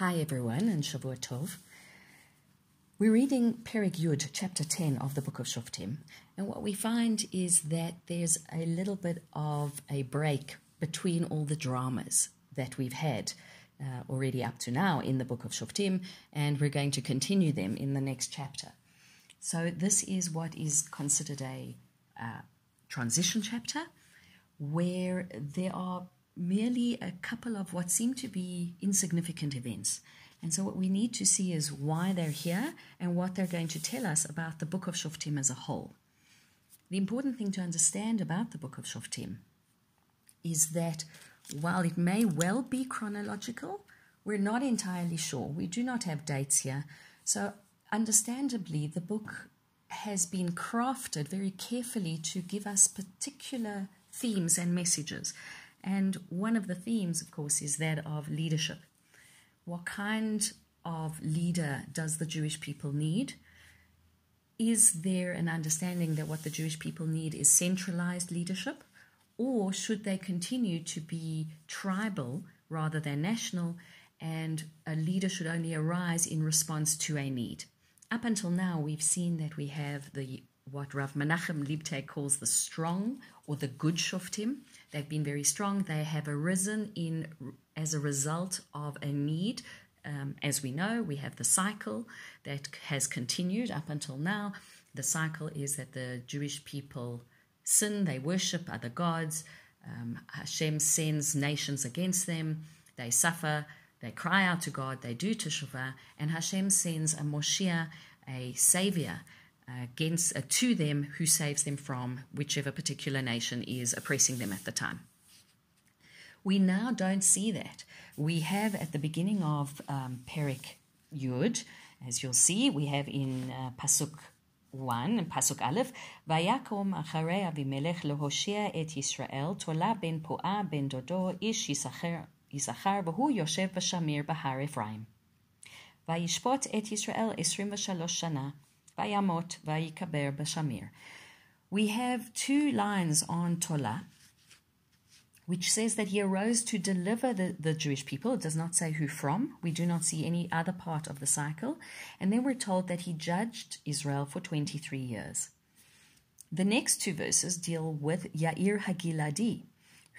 Hi everyone and Shavua Tov. We're reading Perek Yud, chapter 10 of the book of Shoftim, and what we find is that there's a little bit of a break between all the dramas that we've had uh, already up to now in the book of Shoftim, and we're going to continue them in the next chapter. So, this is what is considered a uh, transition chapter where there are merely a couple of what seem to be insignificant events. And so, what we need to see is why they're here and what they're going to tell us about the book of Shoftim as a whole. The important thing to understand about the book of Shoftim is that while it may well be chronological, we're not entirely sure. We do not have dates here. So, understandably, the book has been crafted very carefully to give us particular themes and messages. And one of the themes, of course, is that of leadership. What kind of leader does the Jewish people need? Is there an understanding that what the Jewish people need is centralized leadership? Or should they continue to be tribal rather than national, and a leader should only arise in response to a need? Up until now, we've seen that we have the what Rav Menachem Leibtag calls the strong or the good shoftim. They've been very strong. They have arisen in as a result of a need. Um, as we know, we have the cycle that has continued up until now. The cycle is that the Jewish people sin, they worship other gods. Um, Hashem sends nations against them. They suffer. They cry out to God. They do teshuvah, and Hashem sends a Moshiach, a savior, against uh, to them who saves them from whichever particular nation is oppressing them at the time. We now don't see that. We have at the beginning of um, Perek Yud, as you'll see, we have in uh, Pasuk 1 and Pasuk Aleph, Vayakom acharei Avimelech lehoshia et Yisrael, tola ben po'a ben dodo ish Yisachar, v'hu yoshev v'shamir bahar Ephraim. Vayishpot et Yisrael esrim v'shalosh shana, Vayamot Vayikaber Bashamir. We have two lines on Tola, which says that he arose to deliver the, the Jewish people. It does not say who from. We do not see any other part of the cycle. And then we're told that he judged Israel for 23 years. The next two verses deal with Yair Hagiladi,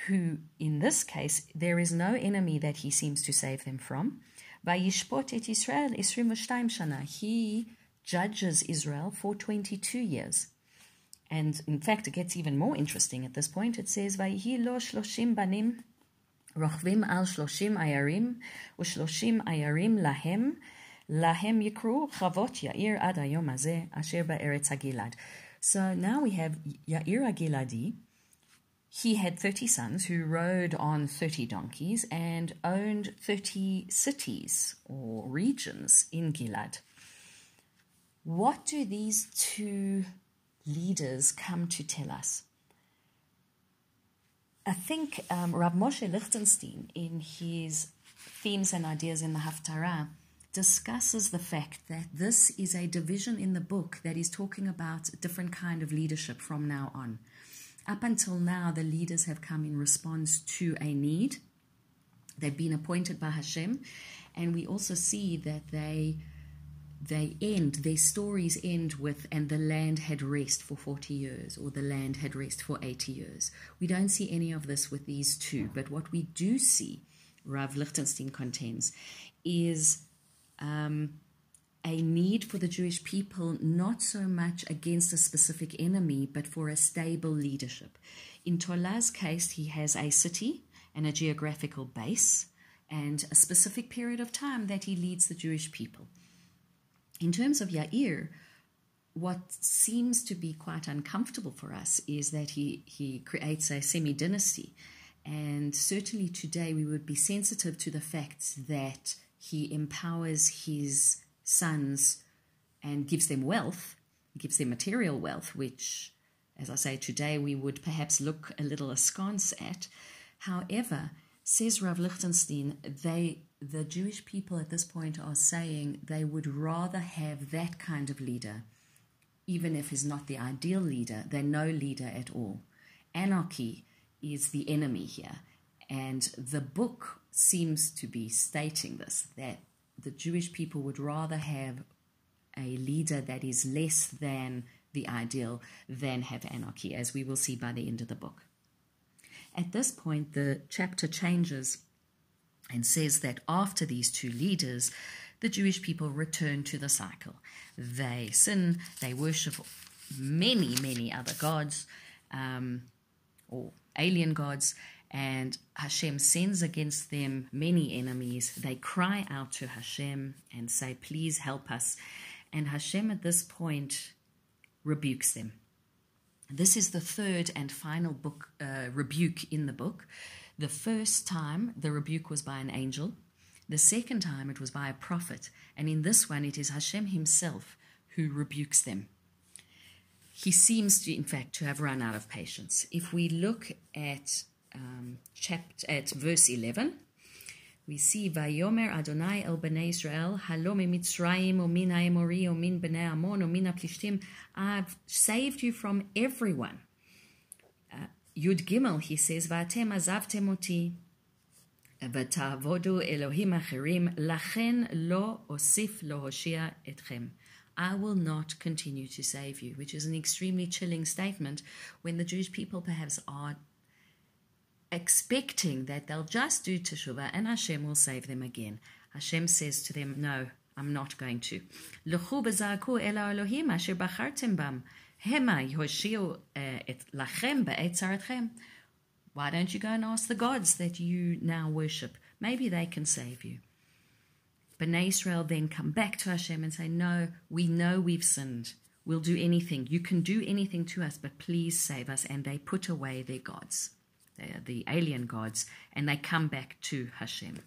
who, in this case, there is no enemy that he seems to save them from. Vayishpot et Israel shana. He judges Israel for 22 years. And in fact, it gets even more interesting at this point. It says, Vayihi lo shloshim banim rochvim al shloshim ayarim ushloshim ayarim lahem lahem yikru chavot yair ad hayom hazeh asher ba'eretz hagilad. So now we have Yair Agiladi. He had 30 sons who rode on 30 donkeys and owned 30 cities or regions in Gilad. What do these two leaders come to tell us? I think um, Rav Moshe Lichtenstein, in his themes and ideas in the Haftarah, discusses the fact that this is a division in the book that is talking about a different kind of leadership from now on. Up until now, the leaders have come in response to a need. They've been appointed by Hashem, and we also see that they they end, their stories end with, and the land had rest for 40 years, or the land had rest for 80 years. We don't see any of this with these two, but what we do see, Rav Lichtenstein contends, is um, a need for the Jewish people not so much against a specific enemy, but for a stable leadership. In Tola's case, he has a city and a geographical base and a specific period of time that he leads the Jewish people. In terms of Yair, what seems to be quite uncomfortable for us is that he, he creates a semi dynasty. And certainly today we would be sensitive to the fact that he empowers his sons and gives them wealth, gives them material wealth, which, as I say, today we would perhaps look a little askance at. However, says Rav Lichtenstein, they the Jewish people at this point are saying they would rather have that kind of leader, even if he's not the ideal leader, than no leader at all. Anarchy is the enemy here. And the book seems to be stating this that the Jewish people would rather have a leader that is less than the ideal than have anarchy, as we will see by the end of the book. At this point, the chapter changes and says that after these two leaders, the Jewish people return to the cycle. They sin, they worship many, many other gods um, or alien gods, and Hashem sends against them many enemies. They cry out to Hashem and say, Please help us. And Hashem at this point rebukes them. This is the third and final book uh, rebuke in the book. The first time the rebuke was by an angel, the second time it was by a prophet, and in this one it is Hashem himself who rebukes them. He seems to, in fact, to have run out of patience. If we look at um, chapter at verse eleven, we see Vayomer Adonai el bnei Israel, halo mitzrayim o min ha'emori o min bnei Ammon o min ha'plishtim. I've saved you from everyone. Uh, Yud Gimel, he says, Va'atem azavtem oti, ותעבודו אלוהים אחרים, לכן לא אוסיף להושיע אתכם. I will not continue to save you, which is an extremely chilling statement when the Jewish people perhaps are expecting that they'll just do teshuvah and Hashem will save them again. Hashem says to them, No, I'm not going to. לכו וזעקו אל האלוהים אשר בחרתם בם, Hema Yehoshio uh, Lachem Be'etzaretchem. Why don't you go and ask the gods that you now worship? Maybe they can save you. Bnei Israel then come back to Hashem and say, No, we know we've sinned. We'll do anything. You can do anything to us, but please save us. And they put away their gods, the alien gods, and they come back to Hashem.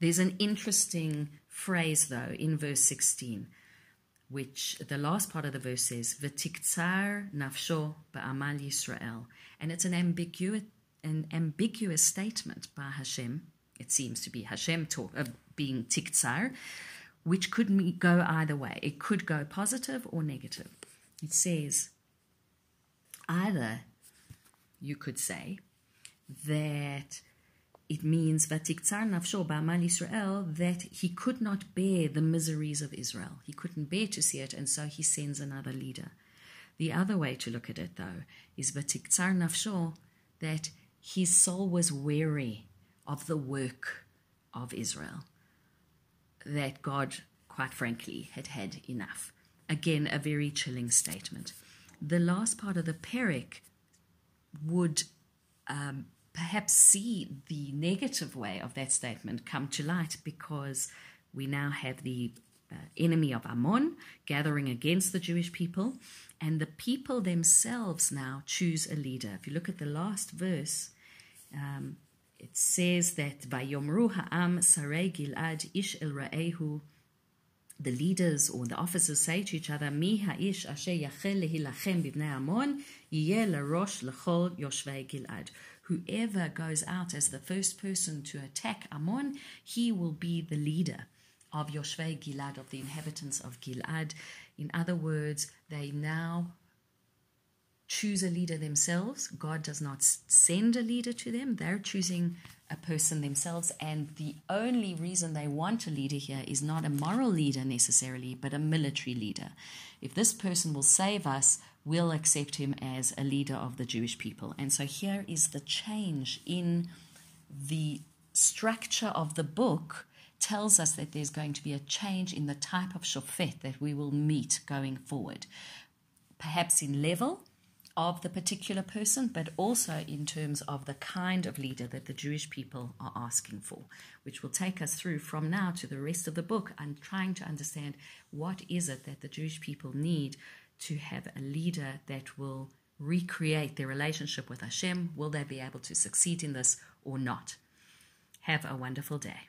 There's an interesting phrase, though, in verse 16 which the last part of the verse says, V'tiktzar nafsho ba'amal Yisrael. And it's an ambiguous, an ambiguous statement by Hashem. It seems to be Hashem talk, uh, being tiktzar, which could go either way. It could go positive or negative. It says, either you could say, that it means Vatiktzar nafsho ba'amal Israel that he could not bear the miseries of Israel. He couldn't bear to see it, and so he sends another leader. The other way to look at it, though, is Vatiktzar nafsho that his soul was weary of the work of Israel. That God, quite frankly, had had enough. Again, a very chilling statement. The last part of the Perek would um, perhaps see the negative way of that statement come to light because we now have the uh, enemy of Ammon gathering against the Jewish people, and the people themselves now choose a leader. If you look at the last verse, um, it says that Vayomru ha'am sarei gilad ish el ra'ehu the leaders or the officers say to each other, Mi ha'ish asher yachel lehilachem b'bnei Ammon, yeh larosh lechol yoshvei Gilad. Whoever goes out as the first person to attack Ammon, he will be the leader of Yoshvei Gilad, of the inhabitants of Gilad. In other words, they now choose a leader themselves. God does not send a leader to them. They're choosing a person themselves. And the only reason they want a leader here is not a moral leader necessarily, but a military leader. If this person will save us, we'll accept him as a leader of the Jewish people. And so here is the change in the structure of the book tells us that there's going to be a change in the type of shofet that we will meet going forward. Perhaps in level, of the particular person, but also in terms of the kind of leader that the Jewish people are asking for, which will take us through from now to the rest of the book and trying to understand what is it that the Jewish people need to have a leader that will recreate their relationship with Hashem. Will they be able to succeed in this or not? Have a wonderful day.